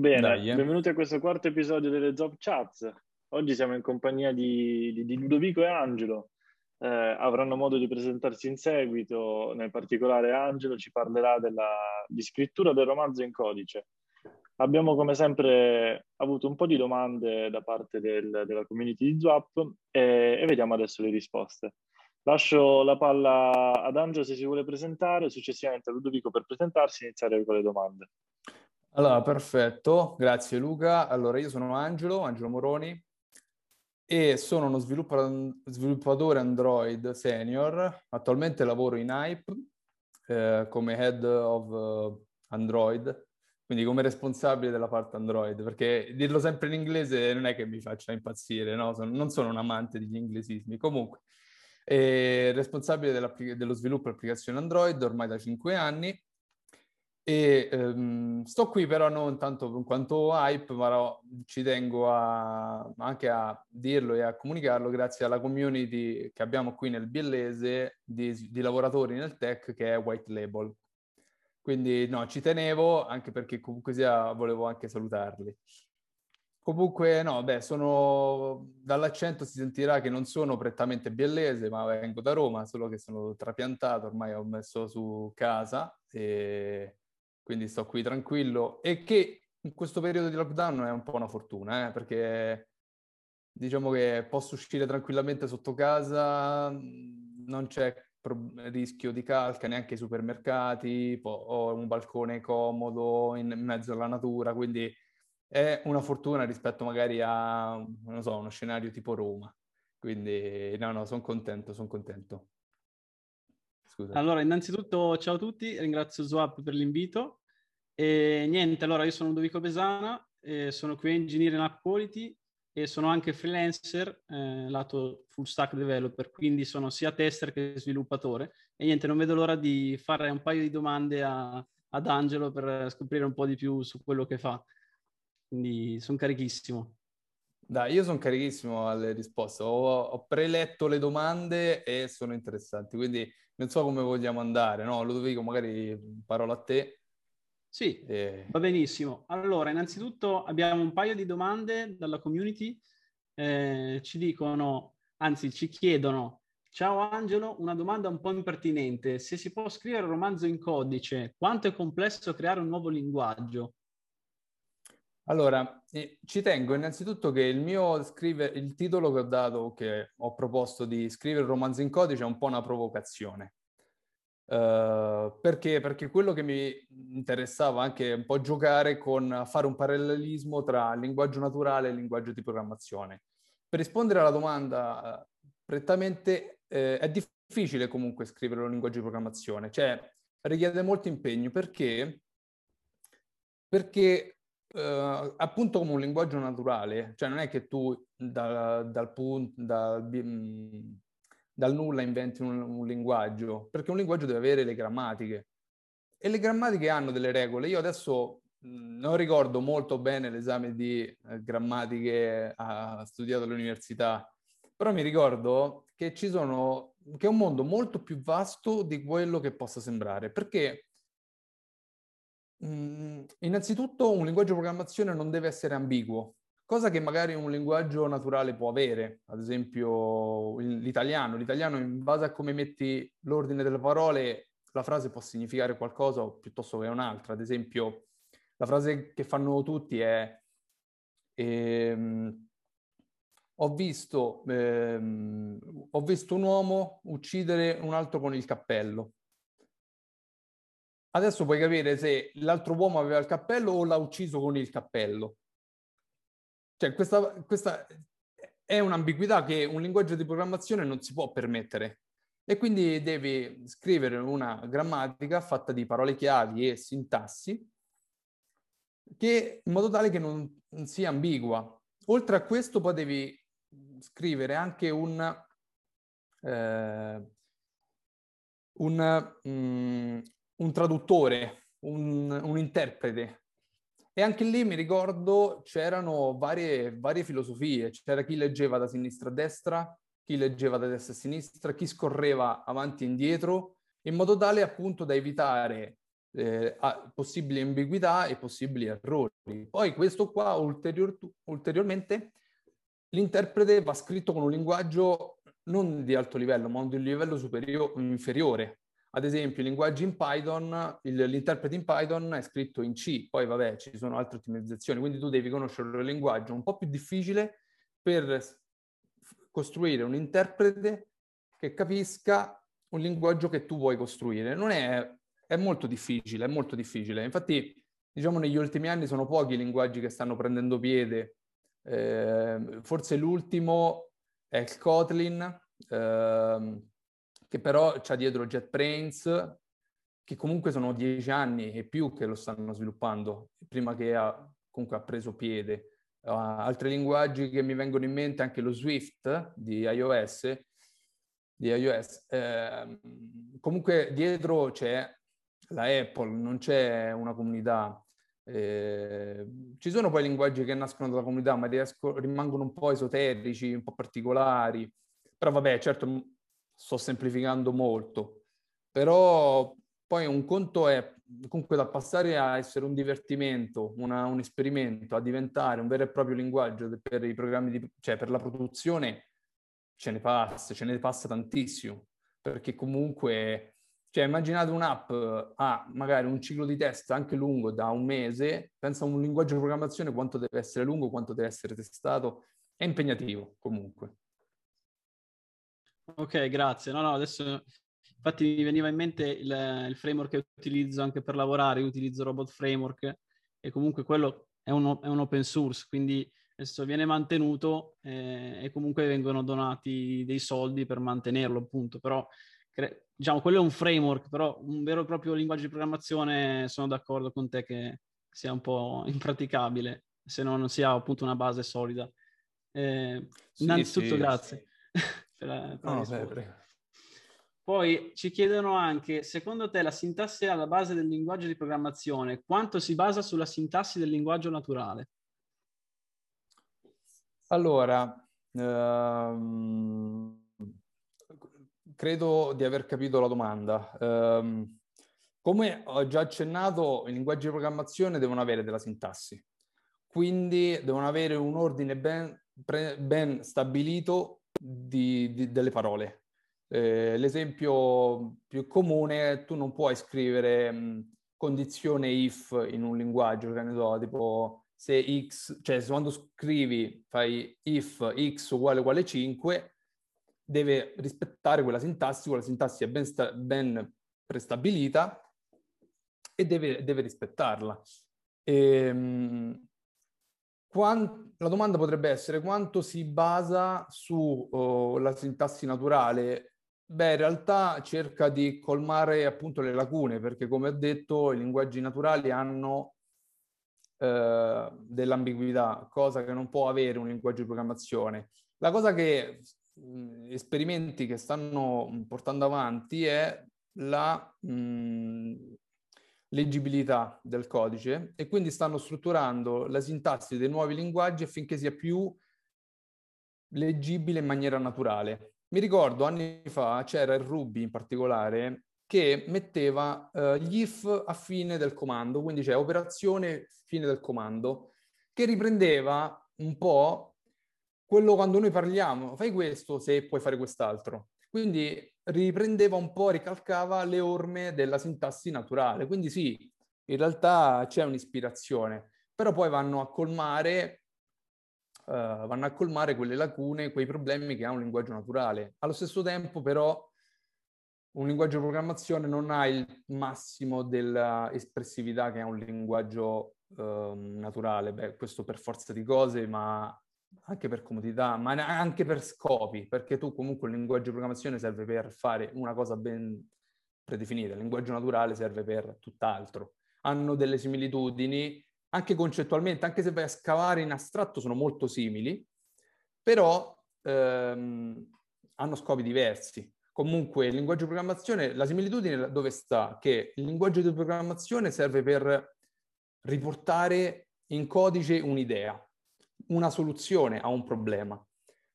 Bene, Dai, eh. benvenuti a questo quarto episodio delle Job Chats. Oggi siamo in compagnia di, di, di Ludovico e Angelo. Eh, avranno modo di presentarsi in seguito, nel particolare Angelo ci parlerà della, di scrittura del romanzo in codice. Abbiamo come sempre avuto un po' di domande da parte del, della community di Zwap e, e vediamo adesso le risposte. Lascio la palla ad Angelo se si vuole presentare, successivamente a Ludovico per presentarsi e iniziare con le domande. Allora, perfetto, grazie Luca. Allora, io sono Angelo, Angelo Moroni, e sono uno sviluppatore Android senior. Attualmente lavoro in Hype eh, come Head of uh, Android, quindi come responsabile della parte Android, perché dirlo sempre in inglese non è che mi faccia impazzire, no? Sono, non sono un amante degli inglesismi. Comunque, è responsabile dello sviluppo di applicazioni Android ormai da cinque anni e ehm, sto qui però non tanto in quanto hype, ma ci tengo a, anche a dirlo e a comunicarlo grazie alla community che abbiamo qui nel Biellese di, di lavoratori nel tech che è White Label. Quindi no, ci tenevo anche perché comunque sia volevo anche salutarli. Comunque, no, beh, sono dall'accento si sentirà che non sono prettamente biellese, ma vengo da Roma, solo che sono trapiantato, ormai ho messo su casa e quindi sto qui tranquillo e che in questo periodo di lockdown è un po' una fortuna, eh, perché diciamo che posso uscire tranquillamente sotto casa, non c'è pro- rischio di calca neanche ai supermercati, po- ho un balcone comodo in mezzo alla natura, quindi è una fortuna rispetto magari a, so, uno scenario tipo Roma. Quindi no, no, sono contento, sono contento. Scusa. Allora, innanzitutto ciao a tutti, ringrazio Swap per l'invito. E niente, allora io sono Ludovico Besana, sono qui engineer in App Quality e sono anche freelancer eh, lato full stack developer, quindi sono sia tester che sviluppatore. E niente, non vedo l'ora di fare un paio di domande a, ad Angelo per scoprire un po' di più su quello che fa. Quindi sono carichissimo. Dai, io sono carichissimo alle risposte. Ho, ho, preletto le domande e sono interessanti, quindi non so come vogliamo andare, no? Ludovico, magari parola a te. Sì, e... va benissimo. Allora, innanzitutto abbiamo un paio di domande dalla community. Eh, ci dicono, anzi ci chiedono, ciao Angelo, una domanda un po' impertinente. Se si può scrivere un romanzo in codice, quanto è complesso creare un nuovo linguaggio? Allora, eh, ci tengo innanzitutto che il mio scrivere, il titolo che ho dato, che ho proposto di scrivere il romanzo in codice è un po' una provocazione. Uh, perché? Perché quello che mi interessava anche un po' giocare con fare un parallelismo tra linguaggio naturale e linguaggio di programmazione. Per rispondere alla domanda prettamente eh, è difficile comunque scrivere un linguaggio di programmazione, cioè richiede molto impegno perché perché Uh, appunto come un linguaggio naturale, cioè non è che tu da, dal, punto, dal, mm, dal, nulla inventi un, un, linguaggio, perché un linguaggio deve avere le grammatiche e le grammatiche hanno delle regole. Io adesso mh, mm, non ricordo molto bene l'esame di eh, grammatiche a, studiato all'università, però mi ricordo che ci sono, che è un mondo molto più vasto di quello che possa sembrare, perché Mm, innanzitutto un linguaggio di programmazione non deve essere ambiguo, cosa che magari un linguaggio naturale può avere, ad esempio l'italiano. L'italiano in base a come metti l'ordine delle parole, la frase può significare qualcosa piuttosto che un'altra. Ad esempio, la frase che fanno tutti è ehm, ho, visto, ehm, ho visto un uomo uccidere un altro con il cappello. Adesso puoi capire se l'altro uomo aveva il cappello o l'ha ucciso con il cappello. Cioè, questa, questa è un'ambiguità che un linguaggio di programmazione non si può permettere. E quindi devi scrivere una grammatica fatta di parole chiavi e sintassi che, in modo tale che non, non sia ambigua. Oltre a questo poi devi scrivere anche un, eh, un, mm, un traduttore, un, un interprete. E anche lì mi ricordo c'erano varie, varie filosofie, c'era chi leggeva da sinistra a destra, chi leggeva da destra a sinistra, chi scorreva avanti e indietro, in modo tale appunto da evitare eh, possibili ambiguità e possibili errori. Poi questo qua ulterior, ulteriormente l'interprete va scritto con un linguaggio non di alto livello, ma di un livello superiore, inferiore. Ad esempio, i linguaggi in Python, il, l'interprete in Python è scritto in C, poi vabbè, ci sono altre ottimizzazioni, quindi tu devi conoscere un linguaggio un po' più difficile per costruire un interprete che capisca un linguaggio che tu vuoi costruire. Non è, è molto difficile, è molto difficile. Infatti, diciamo, negli ultimi anni sono pochi i linguaggi che stanno prendendo piede. Eh, forse l'ultimo è il Kotlin, eh, che però c'ha dietro JetBrains, che comunque sono dieci anni e più che lo stanno sviluppando, prima che ha, comunque ha preso piede. Uh, altri linguaggi che mi vengono in mente, anche lo Swift di iOS, di iOS. Eh, comunque dietro c'è la Apple, non c'è una comunità. Eh, ci sono poi linguaggi che nascono dalla comunità, ma riesco, rimangono un po' esoterici, un po' particolari. Però vabbè, certo, sto semplificando molto. Però poi un conto è comunque da passare a essere un divertimento, una, un esperimento, a diventare un vero e proprio linguaggio per i programmi di, cioè per la produzione ce ne passa, ce ne passa tantissimo, perché comunque, cioè immaginate un'app ha magari un ciclo di test anche lungo da un mese, pensa a un linguaggio di programmazione quanto deve essere lungo, quanto deve essere testato, è impegnativo comunque. Ok, grazie. No, no, adesso infatti mi veniva in mente il, il framework che utilizzo anche per lavorare, io utilizzo Robot Framework e comunque quello è un, è un open source, quindi adesso viene mantenuto eh, e comunque vengono donati dei soldi per mantenerlo, appunto. Però, cre- diciamo, quello è un framework, però un vero e proprio linguaggio di programmazione sono d'accordo con te che sia un po' impraticabile se non si ha appunto una base solida. Eh, sì, innanzitutto sì, grazie. Sì. per, per no, beh, poi ci chiedono anche, secondo te la sintassi alla base del linguaggio di programmazione, quanto si basa sulla sintassi del linguaggio naturale? Allora, ehm, credo di aver capito la domanda. Um, come ho già accennato, i linguaggi di programmazione devono avere della sintassi, quindi devono avere un ordine ben, ben stabilito di, di, delle parole. Eh, l'esempio più comune, tu non puoi scrivere mh, condizione if in un linguaggio, che ne so, tipo se x, cioè se quando scrivi fai if x uguale uguale 5, deve rispettare quella sintassi, quella sintassi è ben, sta- ben prestabilita e deve, deve rispettarla. E, ehm, quant- la domanda potrebbe essere quanto si basa sulla oh, sintassi naturale? Beh, in realtà cerca di colmare appunto le lacune, perché come ho detto i linguaggi naturali hanno eh, dell'ambiguità, cosa che non può avere un linguaggio di programmazione. La cosa che mh, esperimenti che stanno portando avanti è la mh, leggibilità del codice e quindi stanno strutturando la sintassi dei nuovi linguaggi affinché sia più leggibile in maniera naturale. Mi ricordo anni fa c'era il Ruby in particolare che metteva uh, gli if a fine del comando, quindi c'è operazione fine del comando, che riprendeva un po' quello quando noi parliamo, fai questo se puoi fare quest'altro. Quindi riprendeva un po', ricalcava le orme della sintassi naturale. Quindi sì, in realtà c'è un'ispirazione, però poi vanno a colmare, uh, vanno a colmare quelle lacune, quei problemi che ha un linguaggio naturale. Allo stesso tempo però un linguaggio di programmazione non ha il massimo dell'espressività che ha un linguaggio eh, naturale. Beh, questo per forza di cose, ma anche per comodità, ma anche per scopi, perché tu comunque il linguaggio di programmazione serve per fare una cosa ben predefinita, il linguaggio naturale serve per tutt'altro. Hanno delle similitudini, anche concettualmente, anche se vai a scavare in astratto sono molto simili, però ehm, hanno scopi diversi. Comunque il linguaggio di programmazione, la similitudine dove sta? Che il linguaggio di programmazione serve per riportare in codice un'idea, una soluzione a un problema,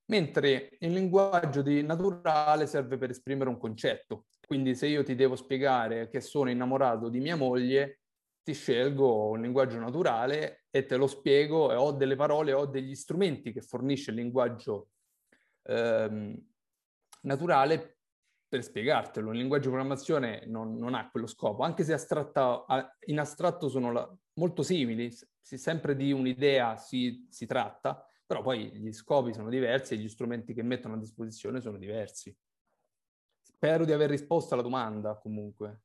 mentre il linguaggio di naturale serve per esprimere un concetto. Quindi se io ti devo spiegare che sono innamorato di mia moglie, ti scelgo un linguaggio naturale e te lo spiego e ho delle parole, ho degli strumenti che fornisce il linguaggio ehm, naturale per spiegartelo. Il linguaggio di programmazione non, non, ha quello scopo, anche se astratta, in astratto sono la, molto simili, si, sempre di un'idea si, si tratta, però poi gli scopi sono diversi e gli strumenti che mettono a disposizione sono diversi. Spero di aver risposto alla domanda comunque.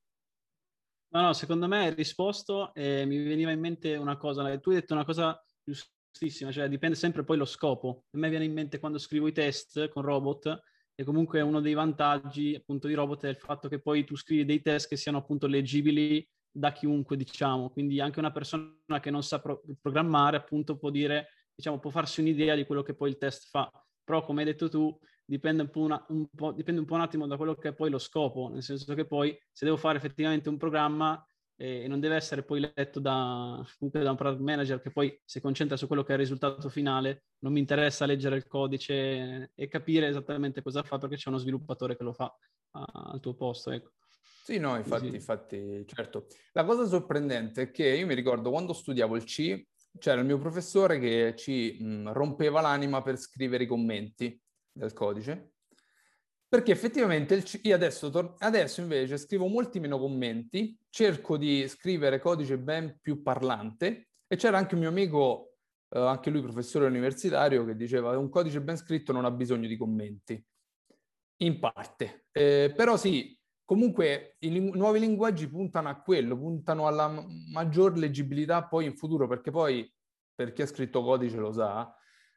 No, no, secondo me hai risposto e mi veniva in mente una cosa, tu hai detto una cosa giustissima, cioè dipende sempre poi lo scopo. A me viene in mente quando scrivo i test con robot e comunque uno dei vantaggi appunto di robot è il fatto che poi tu scrivi dei test che siano appunto leggibili da chiunque, diciamo. Quindi anche una persona che non sa pro- programmare appunto può dire, diciamo, può farsi un'idea di quello che poi il test fa. Però come hai detto tu, dipende un, po una, un po', dipende un po' un attimo da quello che è poi lo scopo, nel senso che poi se devo fare effettivamente un programma eh, e non deve essere poi letto da, da un product manager che poi si concentra su quello che è il risultato finale, non mi interessa leggere il codice e capire esattamente cosa fa perché c'è uno sviluppatore che lo fa al tuo posto. Ecco. Sì, no, infatti, Così. infatti, certo. La cosa sorprendente è che io mi ricordo quando studiavo il C, c'era il mio professore che ci mh, rompeva l'anima per scrivere i commenti del codice, perché effettivamente il, io adesso, tor- adesso invece scrivo molti meno commenti, cerco di scrivere codice ben più parlante e c'era anche un mio amico, eh, anche lui professore universitario, che diceva un codice ben scritto non ha bisogno di commenti, in parte. Eh, però sì, comunque i ling- nuovi linguaggi puntano a quello, puntano alla m- maggior leggibilità poi in futuro, perché poi, per chi ha scritto codice lo sa,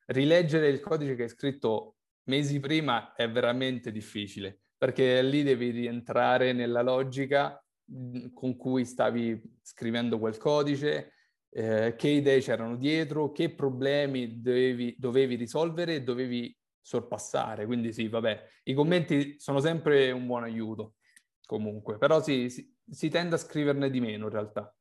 rileggere il codice che hai scritto mesi prima è veramente difficile, perché lì devi rientrare nella logica con cui stavi scrivendo quel codice, eh, che idee c'erano dietro, che problemi dovevi, dovevi risolvere e dovevi sorpassare. Quindi sì, vabbè, i commenti sono sempre un buon aiuto comunque, però sì, si, si tende a scriverne di meno in realtà.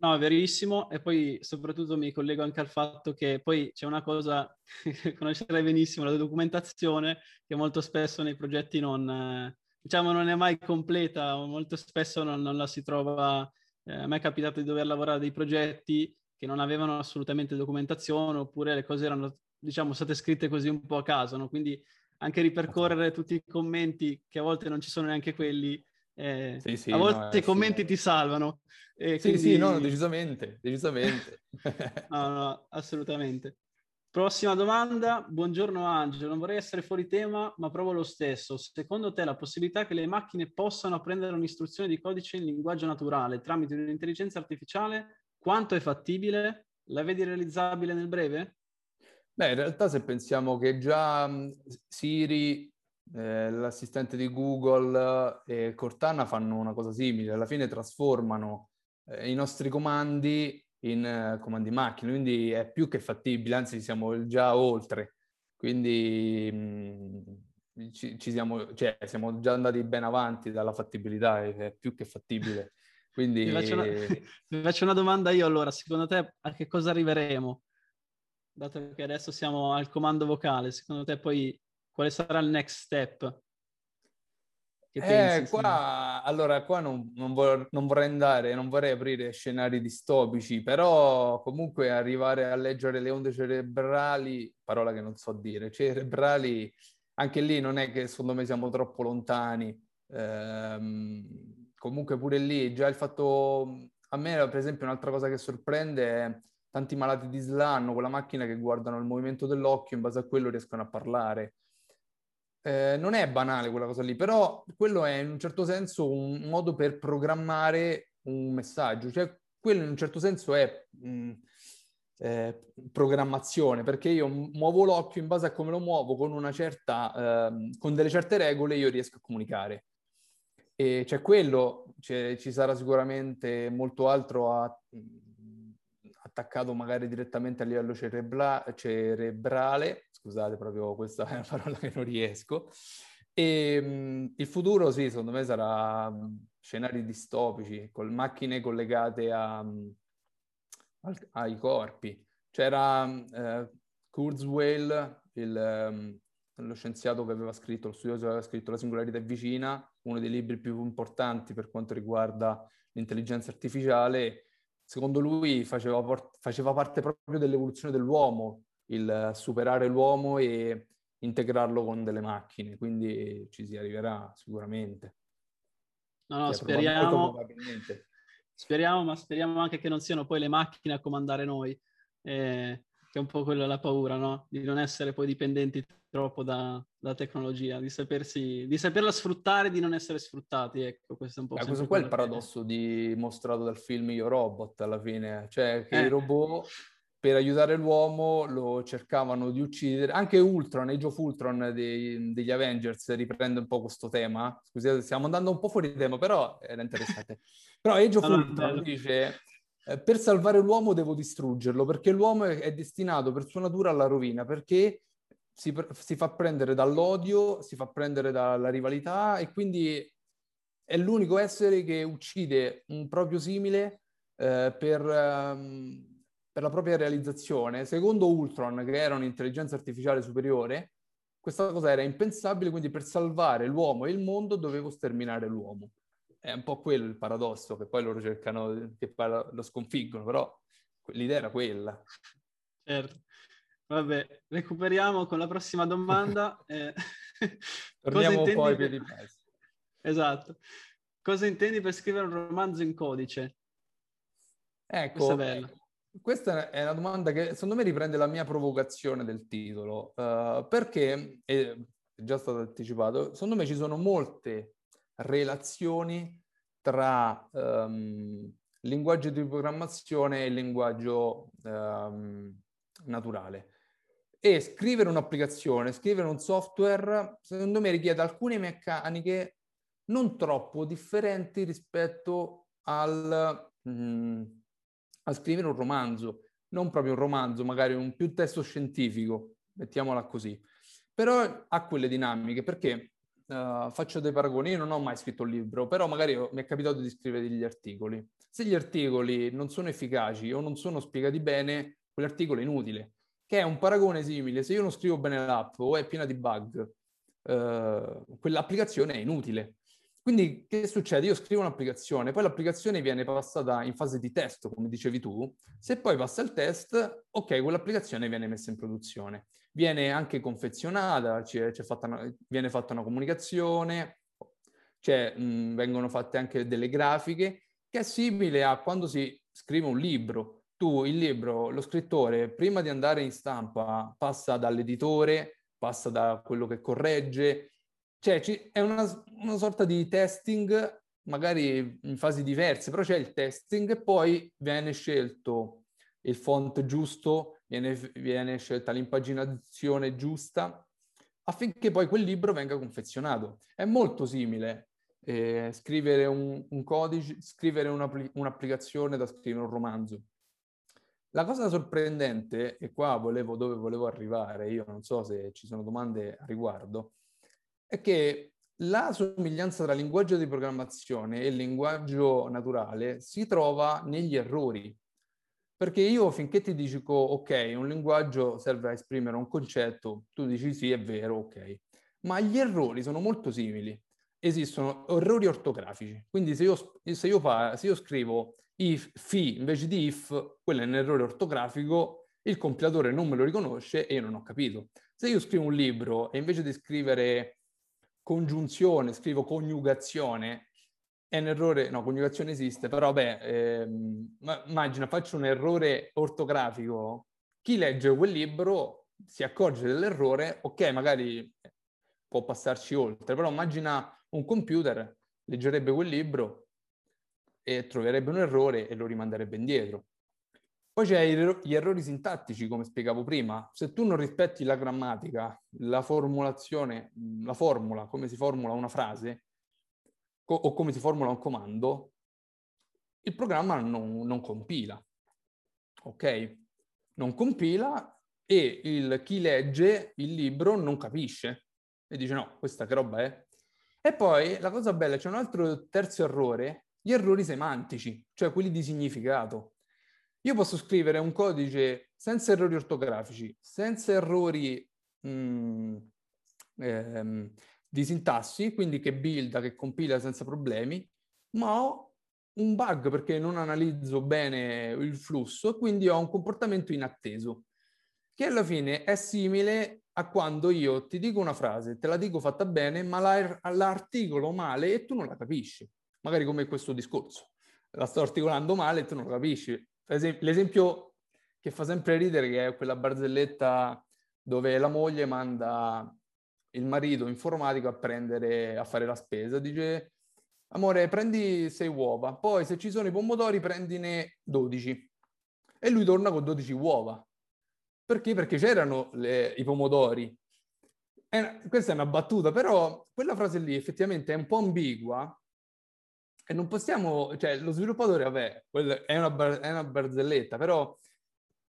No, è verissimo. E poi soprattutto mi collego anche al fatto che poi c'è una cosa che conoscerai benissimo, la documentazione, che molto spesso nei progetti non, diciamo, non è mai completa, molto spesso non, non la si trova. Eh, a me è capitato di dover lavorare dei progetti che non avevano assolutamente documentazione, oppure le cose erano, diciamo, state scritte così un po' a caso, no? Quindi anche ripercorrere tutti i commenti, che a volte non ci sono neanche quelli, eh, sì, sì, a volte no, i commenti sì. ti salvano. Eh, sì, quindi... sì, no, decisamente, decisamente. no, no, assolutamente. Prossima domanda. Buongiorno Angelo, non vorrei essere fuori tema, ma provo lo stesso. Secondo te la possibilità che le macchine possano apprendere un'istruzione di codice in linguaggio naturale tramite un'intelligenza artificiale, quanto è fattibile? La vedi realizzabile nel breve? Beh, in realtà se pensiamo che già Siri eh, l'assistente di Google e Cortana fanno una cosa simile, alla fine trasformano eh, i nostri comandi in eh, comandi macchine, quindi è più che fattibile, anzi siamo già oltre, quindi mh, mm, ci, ci, siamo, cioè, siamo già andati ben avanti dalla fattibilità, è, è più che fattibile. Quindi... Mi faccio, una, mi faccio una domanda io allora, secondo te a che cosa arriveremo? Dato che adesso siamo al comando vocale, secondo te poi quale sarà il next step? Che eh, qua, allora, qua non, non, vor, non, vorrei andare, non vorrei aprire scenari distopici, però comunque arrivare a leggere le onde cerebrali, parola che non so dire, cerebrali, anche lì non è che secondo me siamo troppo lontani. Ehm, comunque pure lì, già il fatto... A me, per esempio, un'altra cosa che sorprende è tanti malati di SLA con la macchina che guardano il movimento dell'occhio, in base a quello riescono a parlare. Eh, non è banale quella cosa lì, però quello è in un certo senso un modo per programmare un messaggio, cioè quello in un certo senso è mh, eh, programmazione, perché io muovo l'occhio in base a come lo muovo con una certa, eh, con delle certe regole io riesco a comunicare. E c'è quello, c'è, ci sarà sicuramente molto altro a, attaccato magari direttamente a livello cerebra- cerebrale, scusate, proprio questa è una parola che non riesco. E mh, il futuro, sì, secondo me sarà mh, scenari distopici, con macchine collegate a, mh, ai corpi. C'era eh, Kurzweil, il, lo scienziato che aveva scritto, lo studioso che aveva scritto La singolarità vicina, uno dei libri più importanti per quanto riguarda l'intelligenza artificiale, secondo lui faceva, faceva parte proprio dell'evoluzione dell'uomo, il superare l'uomo e integrarlo con delle macchine, quindi ci si arriverà sicuramente. No, no, speriamo, speriamo, ma speriamo anche che non siano poi le macchine a comandare noi, eh, che è un po' quella la paura, no? Di non essere poi dipendenti troppo da, da tecnologia, di, sapersi, di saperla sfruttare, di non essere sfruttati, ecco, questo è un po'... Eh, questo qua è il paradosso dimostrato dal film Io Robot alla fine, cioè che eh. i robot per aiutare l'uomo lo cercavano di uccidere. Anche Ultron, Age of Ultron dei, degli Avengers riprende un po' questo tema. Scusate, stiamo andando un po' fuori tema, però era interessante. però Age of allora, Ultron dice eh, per salvare l'uomo devo distruggerlo, perché l'uomo è, è destinato per sua natura alla rovina, perché si, si fa prendere dall'odio, si fa prendere dalla rivalità e quindi è l'unico essere che uccide un proprio simile eh, per... Um, per la propria realizzazione, secondo Ultron, che era un'intelligenza artificiale superiore, questa cosa era impensabile, quindi per salvare l'uomo e il mondo dovevo sterminare l'uomo. È un po' quello il paradosso, che poi loro cercano, che lo sconfiggono, però l'idea era quella. Certo. Vabbè, recuperiamo con la prossima domanda. eh, Torniamo un po' ai piedi per... Esatto. Cosa intendi per scrivere un romanzo in codice? Ecco, questa è una domanda che secondo me riprende la mia provocazione del titolo, uh, perché, è già stato anticipato, secondo me ci sono molte relazioni tra um, linguaggio di programmazione e linguaggio um, naturale. E scrivere un'applicazione, scrivere un software, secondo me richiede alcune meccaniche non troppo differenti rispetto al... Mm, a scrivere un romanzo, non proprio un romanzo, magari un più testo scientifico, mettiamola così, però ha quelle dinamiche perché uh, faccio dei paragoni, io non ho mai scritto un libro, però magari mi è capitato di scrivere degli articoli. Se gli articoli non sono efficaci o non sono spiegati bene, quell'articolo è inutile, che è un paragone simile. Se io non scrivo bene l'app o è piena di bug, uh, quell'applicazione è inutile. Quindi che succede? Io scrivo un'applicazione, poi l'applicazione viene passata in fase di test, come dicevi tu. Se poi passa il test, ok, quell'applicazione viene messa in produzione. Viene anche confezionata, c'è, c'è fatta una, viene fatta una comunicazione, cioè, mh, vengono fatte anche delle grafiche, che è simile a quando si scrive un libro. Tu il libro, lo scrittore, prima di andare in stampa, passa dall'editore, passa da quello che corregge, cioè ci, è una, una sorta di testing, magari in fasi diverse, però c'è il testing e poi viene scelto il font giusto, viene, viene scelta l'impaginazione giusta, affinché poi quel libro venga confezionato. È molto simile eh, scrivere un, un, codice, scrivere un'applicazione da scrivere un romanzo. La cosa sorprendente, e qua volevo, dove volevo arrivare, io non so se ci sono domande a riguardo, è che la somiglianza tra linguaggio di programmazione e linguaggio naturale si trova negli errori. Perché io finché ti dico, ok, un linguaggio serve a esprimere un concetto, tu dici sì, è vero, ok. Ma gli errori sono molto simili. Esistono errori ortografici. Quindi se io, se io, se io scrivo if, fi invece di if, quello è un errore ortografico, il compilatore non me lo riconosce e io non ho capito. Se io scrivo un libro e invece di scrivere congiunzione, scrivo coniugazione, è un errore, no, coniugazione esiste, però beh, ehm, immagina, faccio un errore ortografico, chi legge quel libro si accorge dell'errore, ok, magari può passarci oltre, però immagina un computer leggerebbe quel libro e troverebbe un errore e lo rimanderebbe indietro. Poi c'è gli errori sintattici, come spiegavo prima. Se tu non rispetti la grammatica, la formulazione, la formula, come si formula una frase co- o come si formula un comando, il programma non, non compila. Ok? Non compila e il, chi legge il libro non capisce e dice no, questa che roba è? E poi la cosa bella, c'è un altro terzo errore, gli errori semantici, cioè quelli di significato. Io posso scrivere un codice senza errori ortografici, senza errori, mh, mm, ehm, di sintassi, quindi che builda, che compila senza problemi, ma ho un bug perché non analizzo bene il flusso e quindi ho un comportamento inatteso, che alla fine è simile a quando io ti dico una frase, te la dico fatta bene, ma la, l'articolo male e tu non la capisci. Magari come questo discorso. La sto articolando male e tu non la capisci. L'esempio che fa sempre ridere che è quella barzelletta dove la moglie manda il marito informatico a prendere, a fare la spesa. Dice, amore, prendi sei uova, poi se ci sono i pomodori prendine 12. E lui torna con 12 uova. Perché? Perché c'erano le, i pomodori. È, questa è una battuta, però quella frase lì effettivamente è un po' ambigua e non possiamo, cioè lo sviluppatore, vabbè, è una, è una barzelletta, però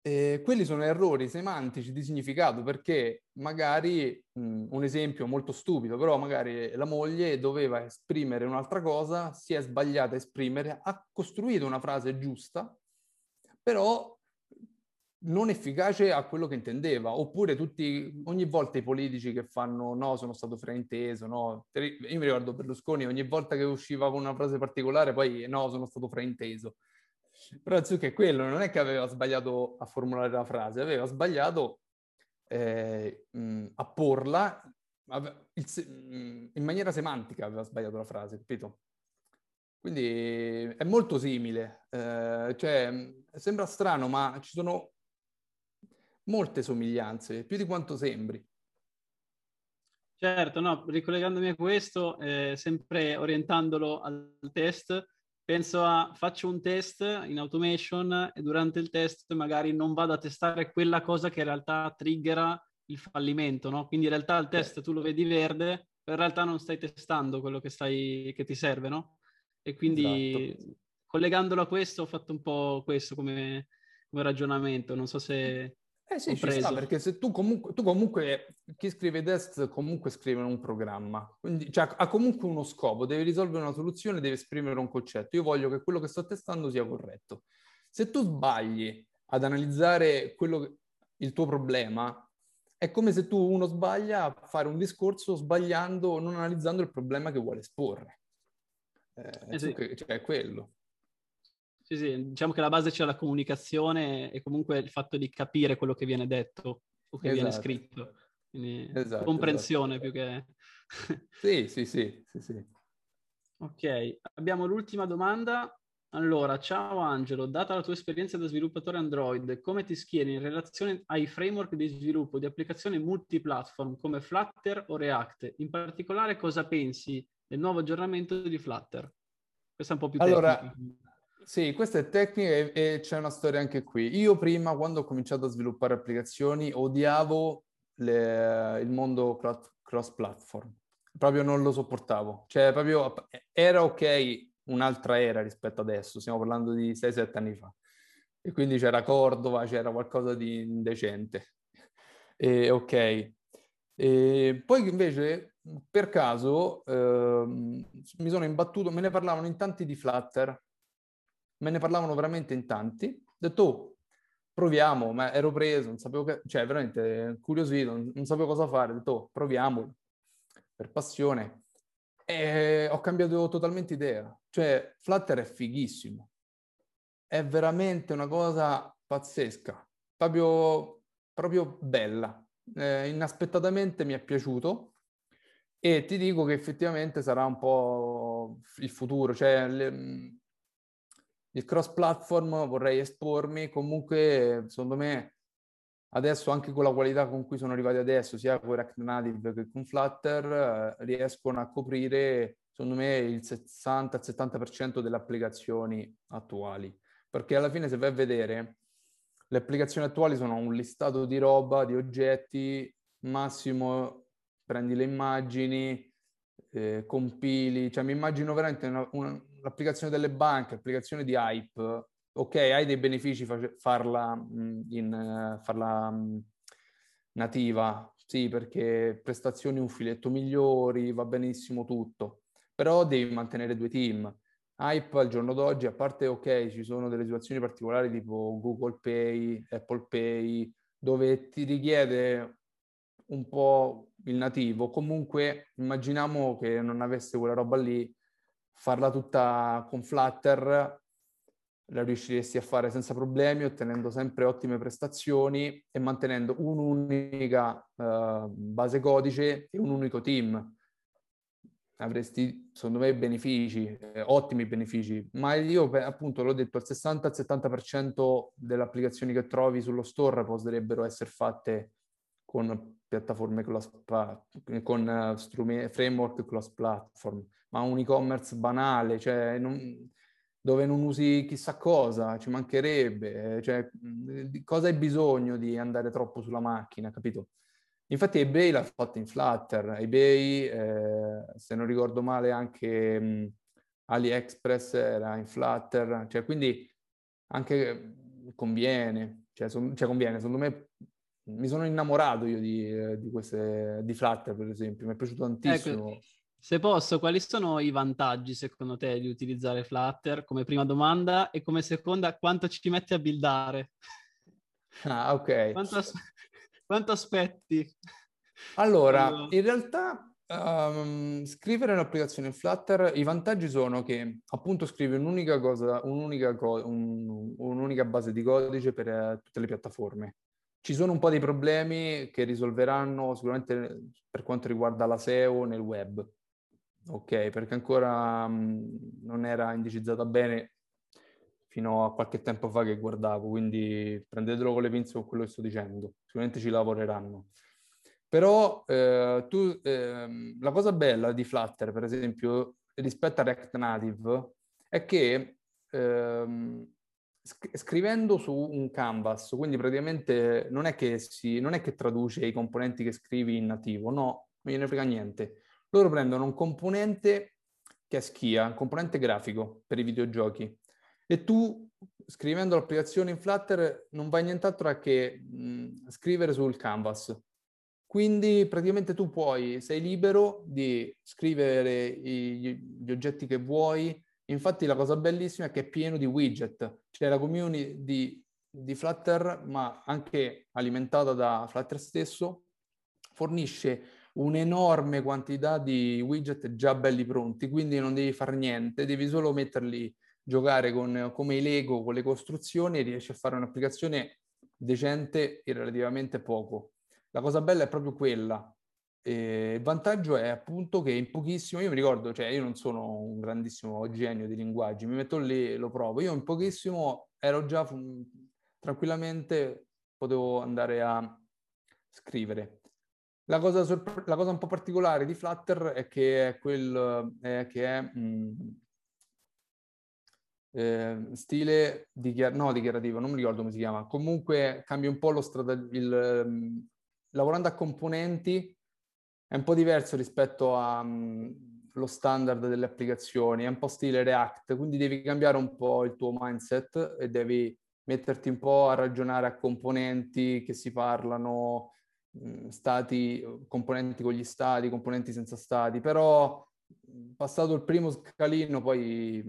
eh, quelli sono errori semantici di significato perché magari, mh, un esempio molto stupido, però magari la moglie doveva esprimere un'altra cosa, si è sbagliata a esprimere, ha costruito una frase giusta, però non efficace a quello che intendeva, oppure tutti, ogni volta i politici che fanno no, sono stato frainteso, no, io mi ricordo Berlusconi, ogni volta che usciva con una frase particolare, poi no, sono stato frainteso. Però che quello non è che aveva sbagliato a formulare la frase, aveva sbagliato eh, a porla in maniera semantica, aveva sbagliato la frase, capito? Quindi è molto simile, eh, cioè sembra strano, ma ci sono molte somiglianze, più di quanto sembri. Certo, no, ricollegandomi a questo, eh, sempre orientandolo al test, penso a faccio un test in automation e durante il test magari non vado a testare quella cosa che in realtà triggera il fallimento, no? Quindi in realtà il test tu lo vedi verde, però in realtà non stai testando quello che, stai, che ti serve, no? E quindi esatto. collegandolo a questo ho fatto un po' questo come, come ragionamento, non so se eh sì, ci sta, perché se tu comunque, tu comunque, chi scrive test comunque scrive un programma, quindi cioè, ha comunque uno scopo, deve risolvere una soluzione, deve esprimere un concetto. Io voglio che quello che sto testando sia corretto. Se tu sbagli ad analizzare quello, il tuo problema, è come se tu uno sbaglia a fare un discorso sbagliando, non analizzando il problema che vuole esporre. Eh, eh sì. cioè, è quello. Sì, sì, diciamo che la base c'è la comunicazione e comunque il fatto di capire quello che viene detto o che esatto. viene scritto. Quindi esatto, comprensione esatto. più che... sì, sì, sì, sì, sì. Ok, abbiamo l'ultima domanda. Allora, ciao Angelo, data la tua esperienza da sviluppatore Android, come ti schieri in relazione ai framework di sviluppo di applicazioni multiplatform come Flutter o React? In particolare, cosa pensi del nuovo aggiornamento di Flutter? Questa è un po' più allora, tecnica. Sì, questa è tecnica e, e, c'è una storia anche qui. Io prima, quando ho cominciato a sviluppare applicazioni, odiavo le, il mondo cross-platform. Proprio non lo sopportavo. Cioè, proprio era ok un'altra era rispetto adesso, stiamo parlando di 6-7 anni fa. E quindi c'era Cordova, c'era qualcosa di indecente. E, ok. E poi invece, per caso, eh, mi sono imbattuto, me ne parlavano in tanti di Flutter, me ne parlavano veramente in tanti. Ho detto, oh, proviamo, ma ero preso, non sapevo che, cioè veramente curiosito, non, non sapevo cosa fare, ho detto, oh, proviamo, per passione. E ho cambiato totalmente idea. Cioè, Flutter è fighissimo. È veramente una cosa pazzesca, proprio, proprio bella. Eh, inaspettatamente mi è piaciuto e ti dico che effettivamente sarà un po' il futuro. Cioè, le, il cross platform vorrei espormi, comunque secondo me adesso anche con la qualità con cui sono arrivati adesso, sia con React Native che con Flutter, eh, riescono a coprire secondo me il 60-70% delle applicazioni attuali. Perché alla fine se vai a vedere, le applicazioni attuali sono un listato di roba, di oggetti, massimo prendi le immagini, eh, compili, cioè mi immagino veramente una, una, l'applicazione delle banche, l'applicazione di Hype, ok, hai dei benefici fa- farla, in, uh, farla nativa, sì, perché prestazioni un filetto migliori, va benissimo tutto, però devi mantenere due team. Hype al giorno d'oggi, a parte ok, ci sono delle situazioni particolari tipo Google Pay, Apple Pay, dove ti richiede un po' il nativo, comunque immaginiamo che non avesse quella roba lì, farla tutta con Flutter la riusciresti a fare senza problemi, ottenendo sempre ottime prestazioni e mantenendo un'unica uh, base codice e un unico team. Avresti, secondo me, benefici, eh, ottimi benefici, ma io appunto l'ho detto, il 60-70% delle applicazioni che trovi sullo store potrebbero essere fatte con piattaforme cross con uh, strumenti, framework cross platform, ma un e-commerce banale, cioè non, dove non usi chissà cosa, ci mancherebbe, cioè cosa hai bisogno di andare troppo sulla macchina, capito? Infatti eBay l'ha fatto in Flutter, eBay, eh, se non ricordo male anche mh, AliExpress era in Flutter, cioè quindi anche conviene, cioè, son, cioè conviene, secondo me mi sono innamorato io di, di, queste, di Flutter per esempio, mi è piaciuto ecco, tantissimo. Ecco se posso, quali sono i vantaggi secondo te di utilizzare Flutter come prima domanda e come seconda quanto ci metti a buildare? Ah, ok. Quanto, as- quanto aspetti? Allora, in realtà um, scrivere un'applicazione in Flutter, i vantaggi sono che appunto scrivi un'unica cosa, un'unica, co- un, un'unica base di codice per uh, tutte le piattaforme. Ci sono un po' dei problemi che risolveranno sicuramente per quanto riguarda la SEO nel web ok, perché ancora mh, non era indicizzata bene fino a qualche tempo fa che guardavo, quindi prendetelo con le pinze con quello che sto dicendo, sicuramente ci lavoreranno. Però eh, tu, eh, la cosa bella di Flutter, per esempio, rispetto a React Native, è che ehm, scrivendo su un canvas, quindi praticamente non è, che si, non è che traduce i componenti che scrivi in nativo, no, non gliene frega niente loro prendono un componente che è Skia, un componente grafico per i videogiochi, e tu scrivendo l'applicazione in Flutter non vai nient'altro che mh, scrivere sul canvas. Quindi praticamente tu puoi, sei libero di scrivere i, gli oggetti che vuoi. Infatti la cosa bellissima è che è pieno di widget. C'è la community di, di Flutter, ma anche alimentata da Flutter stesso, fornisce un'enorme quantità di widget già belli pronti, quindi non devi fare niente, devi solo metterli, giocare con, come i Lego, con le costruzioni e riesci a fare un'applicazione decente in relativamente poco. La cosa bella è proprio quella. E il vantaggio è appunto che in pochissimo, io mi ricordo, cioè io non sono un grandissimo genio di linguaggi, mi metto lì e lo provo, io in pochissimo ero già tranquillamente, potevo andare a scrivere. La cosa, sorpre- la cosa, un po' particolare di Flutter è che è quel eh, che è mh, mm, eh, stile dichiar- no, dichiarativo, non mi ricordo come si chiama. Comunque cambia un po' lo um, lavorando a componenti è un po' diverso rispetto allo mm, standard delle applicazioni, è un po' stile React, quindi devi cambiare un po' il tuo mindset e devi metterti un po' a ragionare a componenti che si parlano stati, componenti con gli stati, componenti senza stati, però passato il primo scalino poi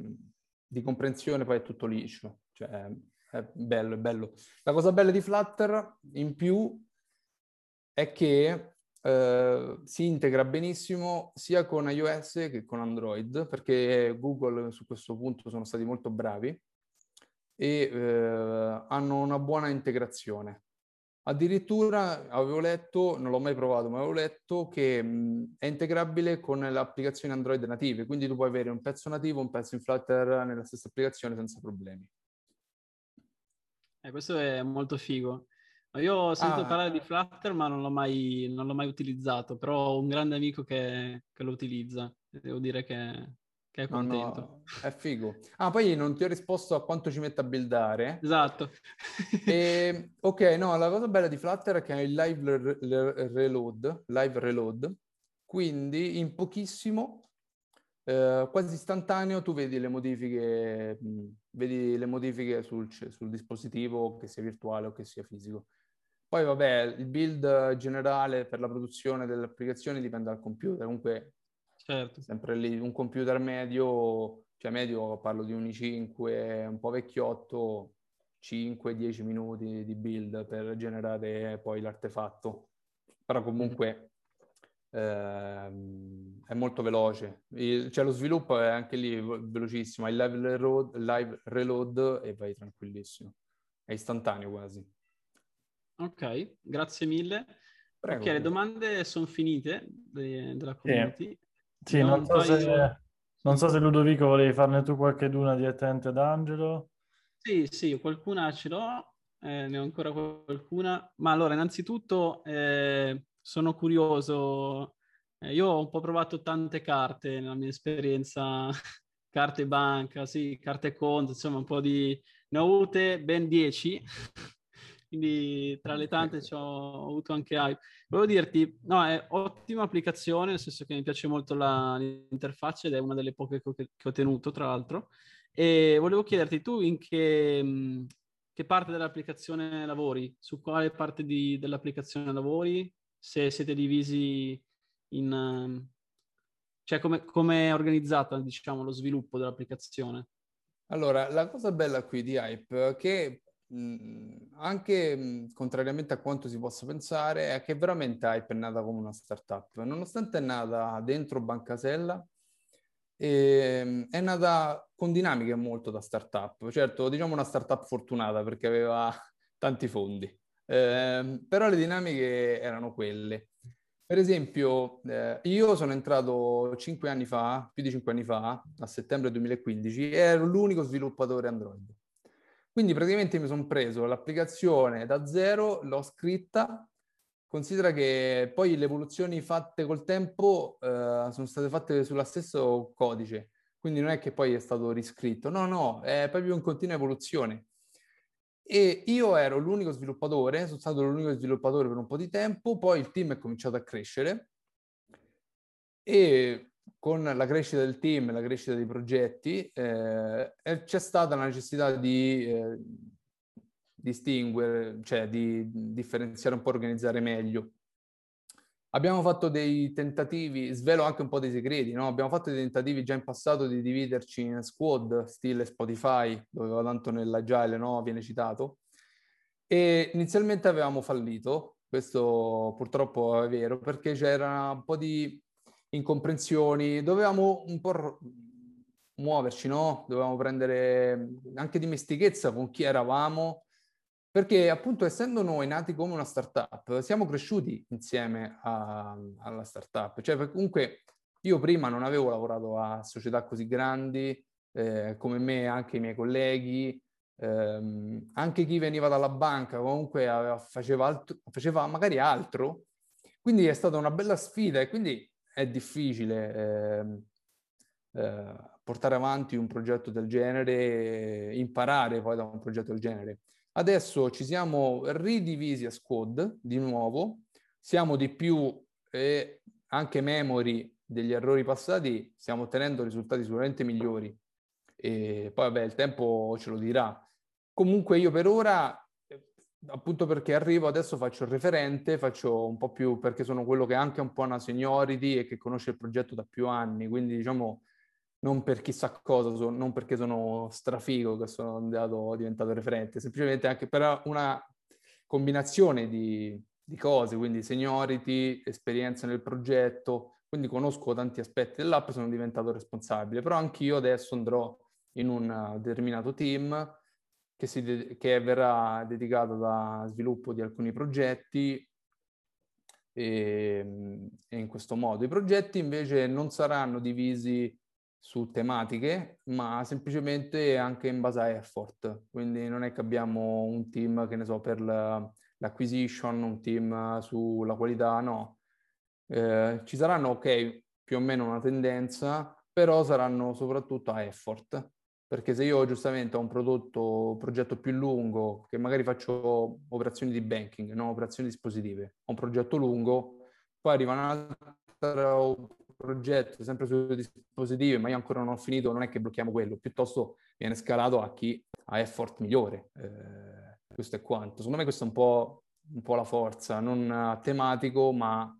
di comprensione poi è tutto liscio, cioè è bello, è bello. La cosa bella di Flutter in più è che eh, si integra benissimo sia con iOS che con Android, perché Google su questo punto sono stati molto bravi e eh, hanno una buona integrazione. Addirittura avevo letto, non l'ho mai provato, ma avevo letto che mh, è integrabile con le applicazioni Android native, quindi tu puoi avere un pezzo nativo, un pezzo in Flutter nella stessa applicazione senza problemi. Eh, questo è molto figo. Io ho sentito ah, parlare di Flutter, ma non l'ho, mai, non l'ho mai utilizzato, però ho un grande amico che, che lo utilizza. Devo dire che che è contento. No, no, è figo. Ah, poi non ti ho risposto a quanto ci mette a buildare. Esatto. e, ok, no, la cosa bella di Flutter è che è il live reload, live reload, quindi in pochissimo, eh, quasi istantaneo, tu vedi le modifiche, mh, vedi le modifiche sul, sul dispositivo, che sia virtuale o che sia fisico. Poi vabbè, il build generale per la produzione delle applicazioni dipende dal computer, comunque Certo. Sempre lì, un computer medio, cioè medio parlo di un i5, un po' vecchiotto, 5-10 minuti di build per generare poi l'artefatto. però comunque eh, è molto veloce. Il, cioè lo sviluppo è anche lì velocissimo, hai live live reload e vai tranquillissimo. È istantaneo quasi. Ok, grazie mille. Prego. Ok, le domande sono finite de- della community. Sì, sì non, so se, non, so se, Ludovico volevi farne tu qualche duna direttamente ad Angelo. Sì, sì, qualcuna ce l'ho, eh, ne ho ancora qualcuna. Ma allora, innanzitutto eh, sono curioso. Eh, io ho un po' provato tante carte nella mia esperienza, carte banca, sì, carte conto, insomma un po' di... Ne ho avute ben 10 quindi tra le tante ho, ho avuto anche hype. Volevo dirti, no, è ottima applicazione, nel senso che mi piace molto la, l'interfaccia ed è una delle poche che ho, che ho tenuto, tra l'altro. E volevo chiederti, tu in che, che parte dell'applicazione lavori? Su quale parte di, dell'applicazione lavori? Se siete divisi in... Cioè, come, come è organizzata, diciamo, lo sviluppo dell'applicazione? Allora, la cosa bella qui di Hype è che anche contrariamente a quanto si possa pensare, è che veramente Hype è nata come una startup. Nonostante è nata dentro Bancasella, e, è nata con dinamiche molto da startup. Certo, diciamo una startup fortunata perché aveva tanti fondi, eh, però le dinamiche erano quelle. Per esempio, eh, io sono entrato cinque anni fa, più di cinque anni fa, a settembre 2015, e ero l'unico sviluppatore Android. Quindi praticamente mi sono preso l'applicazione da zero, l'ho scritta, considera che poi le evoluzioni fatte col tempo eh, sono state fatte sullo stesso codice, quindi non è che poi è stato riscritto, no, no, è proprio in continua evoluzione. E io ero l'unico sviluppatore, sono stato l'unico sviluppatore per un po' di tempo, poi il team è cominciato a crescere e con la crescita del team, la crescita dei progetti, eh, c'è stata la necessità di eh, distinguere, cioè di differenziare un po', organizzare meglio. Abbiamo fatto dei tentativi, svelo anche un po' dei segreti, no? abbiamo fatto dei tentativi già in passato di dividerci in squad, stile Spotify, dove tanto nell'agile no? viene citato, e inizialmente avevamo fallito, questo purtroppo è vero, perché c'era un po' di incomprensioni, dovevamo un po' muoverci, no? Dovevamo prendere anche dimestichezza con chi eravamo, perché appunto essendo noi nati come una startup, siamo cresciuti insieme a, alla startup, cioè comunque io prima non avevo lavorato a società così grandi, eh, come me, anche i miei colleghi, ehm, anche chi veniva dalla banca comunque aveva, faceva, altro, faceva magari altro, quindi è stata una bella sfida e quindi è difficile eh, eh, portare avanti un progetto del genere imparare poi da un progetto del genere. Adesso ci siamo ridivisi a squad di nuovo, siamo di più e anche memory degli errori passati stiamo ottenendo risultati sicuramente migliori e poi vabbè il tempo ce lo dirà. Comunque io per ora appunto perché arrivo adesso faccio il referente, faccio un po' più perché sono quello che ha anche un po' una seniority e che conosce il progetto da più anni, quindi diciamo non per chissà cosa, non perché sono strafigo che sono andato, diventato referente, semplicemente anche per una combinazione di, di cose, quindi seniority, esperienza nel progetto, quindi conosco tanti aspetti dell'app e sono diventato responsabile, però anch'io adesso andrò in un determinato team che, si, che verrà dedicato da sviluppo di alcuni progetti e, ehm, e, in questo modo. I progetti invece non saranno divisi su tematiche, ma semplicemente anche in base a effort. Quindi non è che abbiamo un team, che ne so, per l'acquisition, un team sulla qualità, no. Eh, ci saranno, ok, più o meno una tendenza, però saranno soprattutto a effort perché se io giustamente ho un prodotto, un progetto più lungo, che magari faccio operazioni di banking, no? operazioni dispositive, ho un progetto lungo, poi arriva un altro progetto sempre sui dispositivi, ma io ancora non ho finito, non è che blocchiamo quello, piuttosto viene scalato a chi ha effort migliore. Eh, questo è quanto. Secondo me questa è un po', un po' la forza, non tematico, ma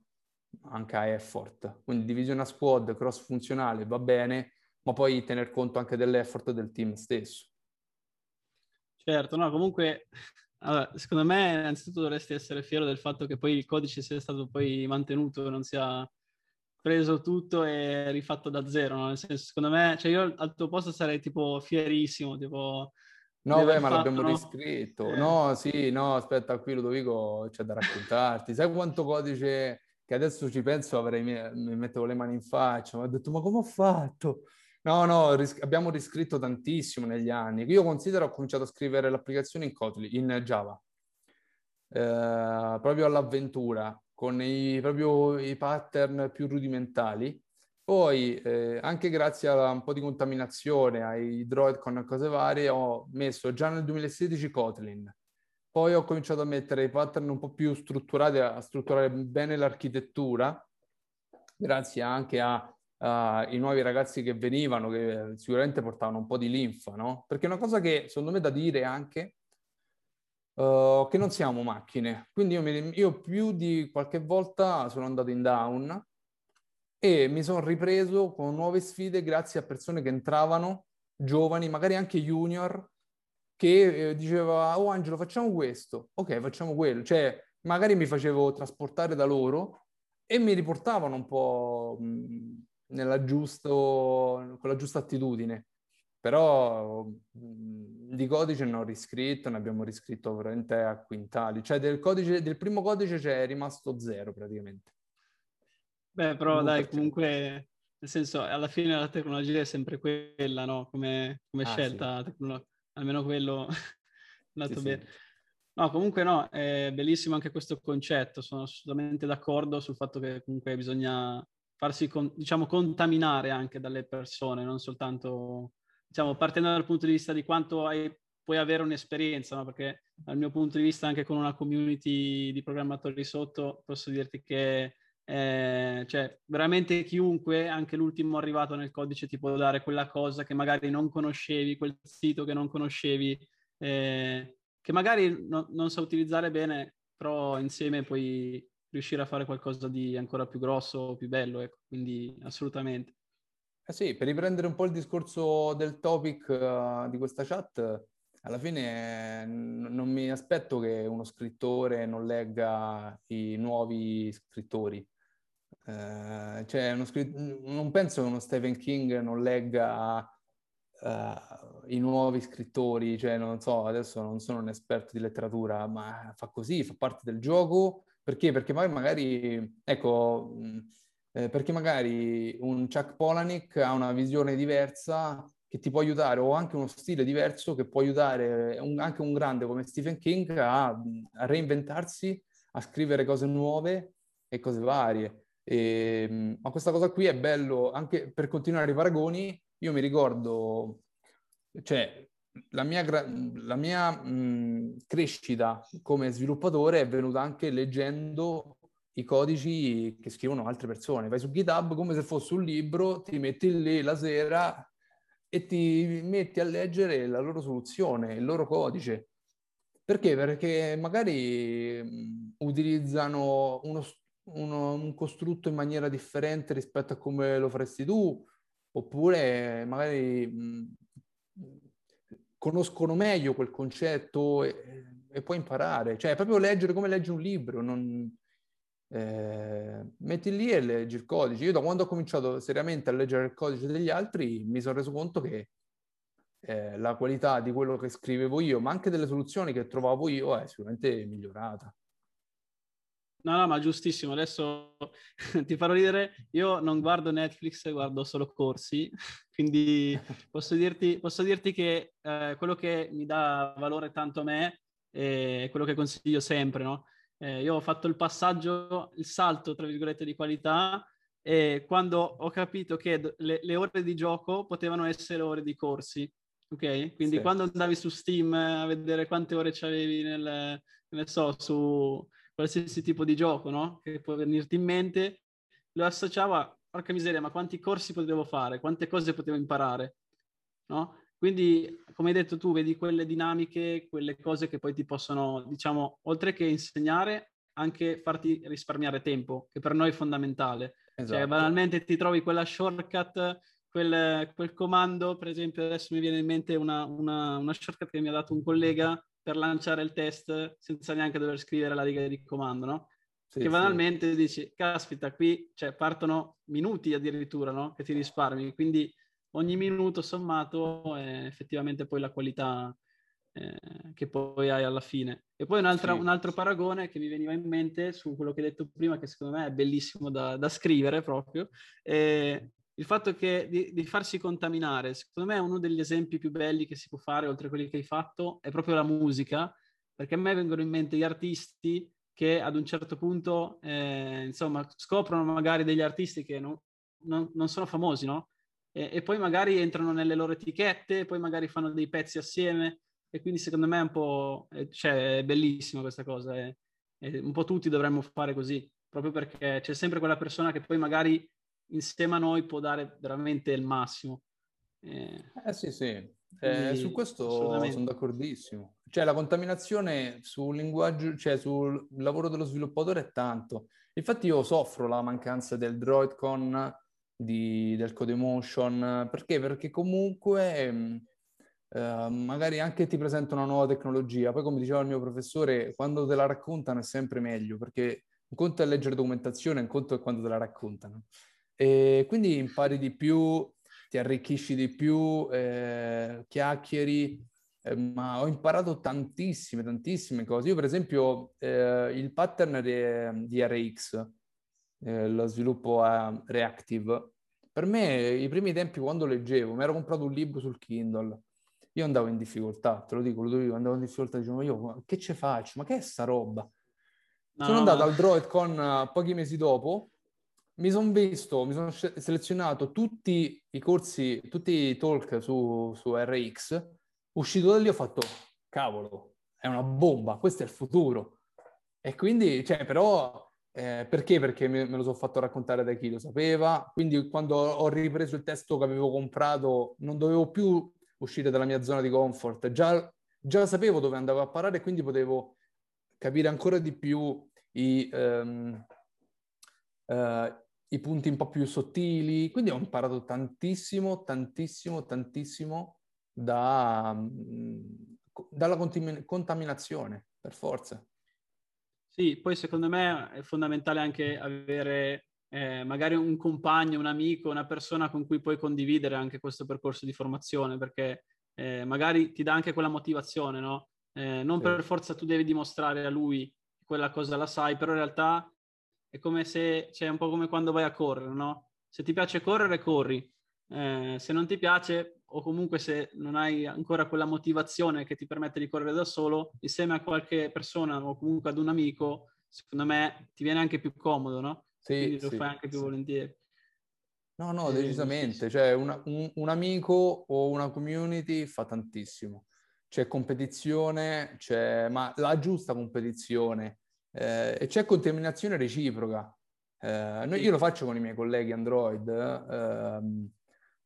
anche a effort. Quindi divisione a squad, cross funzionale, va bene, ma poi tener conto anche dell'effort del team stesso. Certo, no, comunque Allora, secondo me, innanzitutto dovresti essere fiero del fatto che poi il codice sia stato poi mantenuto, non sia preso tutto e rifatto da zero, no? Nel senso, secondo me, cioè io al tuo posto sarei tipo fierissimo, tipo... No, beh, ma fatto, l'abbiamo no? riscritto. Eh. No, sì, no, aspetta, qui Ludovico c'è da raccontarti. Sai quanto codice che adesso ci penso avrei, mi mettevo le mani in faccia, mi ho detto, ma come ho fatto? No, no, ris- abbiamo riscritto tantissimo negli anni. Io considero, ho cominciato a scrivere l'applicazione in Kotlin, in Java, eh, proprio all'avventura, con i, proprio i pattern più rudimentali. Poi, eh, anche grazie a un po' di contaminazione, ai droid con cose varie, ho messo già nel 2016 Kotlin. Poi ho cominciato a mettere i pattern un po' più strutturati, a strutturare bene l'architettura, grazie anche a uh, i nuovi ragazzi che venivano, che sicuramente portavano un po' di linfa, no? Perché una cosa che secondo me da dire è anche uh, che non siamo macchine. Quindi io, mi, io più di qualche volta sono andato in down e mi sono ripreso con nuove sfide grazie a persone che entravano, giovani, magari anche junior, che eh, diceva, oh Angelo, facciamo questo, ok, facciamo quello. Cioè, magari mi facevo trasportare da loro e mi riportavano un po' nella giusto, con la giusta attitudine. Però mh, di codice ne ho riscritto, ne abbiamo riscritto veramente a quintali. Cioè del, codice, del primo codice c'è rimasto zero praticamente. Beh, però dai, comunque, nel senso, alla fine la tecnologia è sempre quella, no? Come, come ah, scelta, sì. almeno quello è andato sì, bene. Sì. No, comunque no, è bellissimo anche questo concetto, sono assolutamente d'accordo sul fatto che comunque bisogna farsi, con, diciamo, contaminare anche dalle persone, non soltanto, diciamo, partendo dal punto di vista di quanto hai, puoi avere un'esperienza, no? perché dal mio punto di vista anche con una community di programmatori sotto posso dirti che eh, cioè, veramente chiunque, anche l'ultimo arrivato nel codice, ti può dare quella cosa che magari non conoscevi, quel sito che non conoscevi, eh, che magari no, non sa utilizzare bene, però insieme puoi riuscire a fare qualcosa di ancora più grosso, più bello, ecco, quindi assolutamente. Eh sì, per riprendere un po' il discorso del topic uh, di questa chat, alla fine n- non mi aspetto che uno scrittore non legga i nuovi scrittori. Uh, cioè, scritt- non penso che uno Stephen King non legga uh, i nuovi scrittori, cioè non so, adesso non sono un esperto di letteratura, ma fa così, fa parte del gioco perché? Perché poi magari, ecco, eh, perché magari un Chuck Palahniuk ha una visione diversa che ti può aiutare, o anche uno stile diverso che può aiutare un, anche un grande come Stephen King a, a, reinventarsi, a scrivere cose nuove e cose varie. E, ma questa cosa qui è bello anche per continuare i paragoni. Io mi ricordo, cioè, la mia, la mia mh, crescita come sviluppatore è venuta anche leggendo i codici che scrivono altre persone. Vai su GitHub come se fosse un libro, ti metti lì la sera e ti metti a leggere la loro soluzione, il loro codice. Perché? Perché magari mh, utilizzano uno, uno, un costrutto in maniera differente rispetto a come lo faresti tu, oppure magari conoscono meglio quel concetto e, e puoi imparare. Cioè, è proprio leggere come leggi un libro, non, eh, metti lì e leggi il codice. Io da quando ho cominciato seriamente a leggere il codice degli altri mi sono reso conto che eh, la qualità di quello che scrivevo io, ma anche delle soluzioni che trovavo io, è sicuramente migliorata. No, no, ma giustissimo. Adesso ti farò ridere. Io non guardo Netflix, guardo solo corsi. Quindi posso dirti, posso dirti che eh, quello che mi dà valore tanto a me è quello che consiglio sempre, no? Eh, io ho fatto il passaggio, il salto, tra virgolette, di qualità e quando ho capito che le, le ore di gioco potevano essere ore di corsi. Ok? Quindi sì. quando andavi su Steam a vedere quante ore c'avevi nel, ne so, su qualsiasi tipo di gioco, no? Che può venirti in mente, lo associava, porca miseria, ma quanti corsi potevo fare, quante cose potevo imparare, no? Quindi, come hai detto tu, vedi quelle dinamiche, quelle cose che poi ti possono, diciamo, oltre che insegnare, anche farti risparmiare tempo, che per noi è fondamentale. Cioè, esatto. Cioè, banalmente ti trovi quella shortcut, quel, quel, comando, per esempio, adesso mi viene in mente una, una, una shortcut che mi ha dato un collega per lanciare il test senza neanche dover scrivere la riga di comando, no? Sì, che banalmente sì. dici, caspita, qui cioè, partono minuti addirittura, no? Che ti risparmi, quindi ogni minuto sommato è effettivamente poi la qualità eh, che poi hai alla fine. E poi sì. un altro paragone che mi veniva in mente su quello che hai detto prima, che secondo me è bellissimo da, da scrivere proprio, è il fatto che di, di, farsi contaminare, secondo me è uno degli esempi più belli che si può fare, oltre a quelli che hai fatto, è proprio la musica, perché a me vengono in mente gli artisti che ad un certo punto, eh, insomma, scoprono magari degli artisti che non, non, non sono famosi, no? E, e, poi magari entrano nelle loro etichette, poi magari fanno dei pezzi assieme, e quindi secondo me è un po', cioè, è bellissima questa cosa, è, è, un po' tutti dovremmo fare così, proprio perché c'è sempre quella persona che poi magari insieme a noi può dare veramente il massimo. Eh, eh sì, sì, eh, su questo sono d'accordissimo. Cioè la contaminazione sul linguaggio, cioè sul lavoro dello sviluppatore è tanto. Infatti io soffro la mancanza del DroidCon, di, del Codemotion, perché? Perché comunque eh, magari anche ti presenta una nuova tecnologia, poi come diceva il mio professore, quando te la raccontano è sempre meglio, perché un conto è leggere documentazione, un conto è quando te la raccontano. E quindi impari di più, ti arricchisci di più, eh, chiacchieri, eh, ma ho imparato tantissime, tantissime cose. Io per esempio eh, il pattern di, di RX, eh, lo sviluppo a Reactive, per me i primi tempi quando leggevo, mi ero comprato un libro sul Kindle, io andavo in difficoltà, te lo dico, lo dico, andavo in difficoltà, dicevo, io ma che ce faccio? Ma che è sta roba? No, sono andato al Droid con uh, pochi mesi dopo, mi sono visto, mi sono selezionato tutti i corsi, tutti i talk su, su RX, uscito da lì ho fatto, cavolo, è una bomba, questo è il futuro. E quindi, cioè, però, eh, perché? Perché me, me lo sono fatto raccontare da chi lo sapeva, quindi quando ho ripreso il testo che avevo comprato non dovevo più uscire dalla mia zona di comfort. Già, già sapevo dove andavo a parare, quindi potevo capire ancora di più i, um, i punti un po' più sottili. Quindi ho imparato tantissimo, tantissimo, tantissimo da, um, dalla contaminazione, per forza. Sì, poi secondo me è fondamentale anche avere eh, magari un compagno, un amico, una persona con cui puoi condividere anche questo percorso di formazione, perché eh, magari ti dà anche quella motivazione, no? Eh, non sì. per forza tu devi dimostrare a lui quella cosa la sai, però in realtà è come se, cioè un po' come quando vai a correre, no? Se ti piace correre, corri. Eh, se non ti piace, o comunque se non hai ancora quella motivazione che ti permette di correre da solo, insieme a qualche persona o comunque ad un amico, secondo me ti viene anche più comodo, no? Sì, Quindi lo sì, fai anche più sì. volentieri. No, no, decisamente. Cioè, una, un, un, amico o una community fa tantissimo. C'è competizione, c'è, ma la giusta competizione eh, e c'è contaminazione reciproca. Eh, noi, io lo faccio con i miei colleghi Android, eh,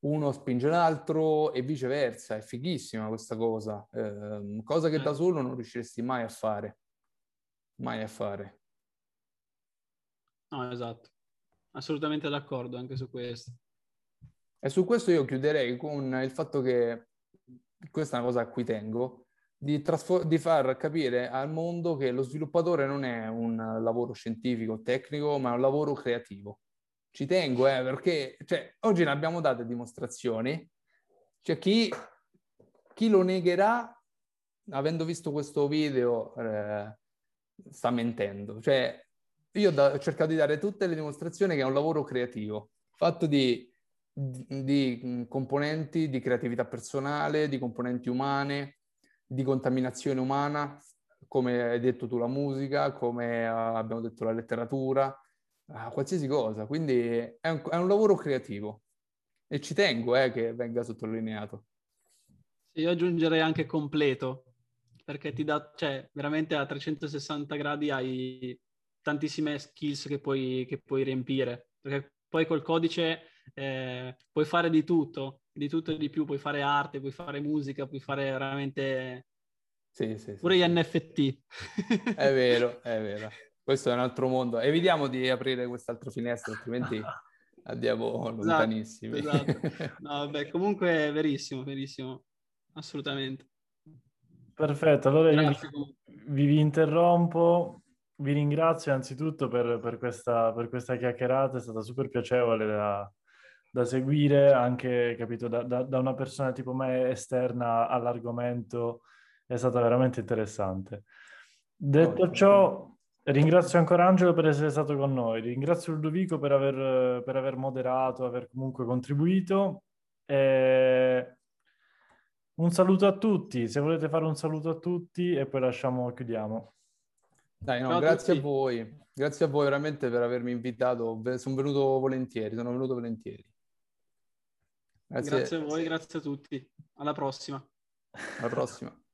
uno spinge l'altro e viceversa. È fighissima questa cosa, ehm, cosa che da certo. solo non riusciresti mai a fare. Mai a fare. No, esatto. Assolutamente d'accordo anche su questo. E su questo io chiuderei con il fatto che, questa è una cosa a cui tengo, di, trasfor- di far capire al mondo che lo sviluppatore non è un lavoro scientifico, tecnico, ma è un lavoro creativo. Ci tengo, eh, perché cioè, oggi ne abbiamo date dimostrazioni. C'è chi, chi lo negherà, avendo visto questo video, eh, sta mentendo. Cioè, io da, ho cercato di dare tutte le dimostrazioni che è un lavoro creativo, fatto di, di, di componenti di creatività personale, di componenti umane, di contaminazione umana, come hai detto tu la musica, come uh, abbiamo detto la letteratura, uh, qualsiasi cosa. Quindi è un, è un, lavoro creativo e ci tengo eh, che venga sottolineato. Sì, io aggiungerei anche completo, perché ti dà, cioè, veramente a 360 gradi hai tantissime skills che puoi, che puoi riempire, perché poi col codice eh, puoi fare di tutto, di tutto e di più, puoi fare arte, puoi fare musica, puoi fare veramente... Sì, sì, Pure sì, gli. NFT. È vero, è vero. Questo è un altro mondo. Evitiamo di aprire quest'altra finestra, altrimenti andiamo esatto, lontanissimi. Esatto. No, vabbè, comunque è verissimo, verissimo. Assolutamente. Perfetto, allora io vi, vi, interrompo, vi ringrazio anzitutto per, per, questa, per, questa, chiacchierata, è stata super piacevole da, da seguire, anche capito, da, da, da, una persona tipo me esterna all'argomento, è stata veramente interessante. Detto oh, ciò, ringrazio ancora Angelo per essere stato con noi, ringrazio Ludovico per aver, per aver moderato, aver comunque contribuito. E un saluto a tutti, se volete fare un saluto a tutti e poi lasciamo, chiudiamo. Dai, no, grazie a, a voi, grazie a voi veramente per avermi invitato, sono venuto volentieri, sono venuto volentieri. Grazie, grazie a voi, grazie a tutti, alla prossima. Alla prossima.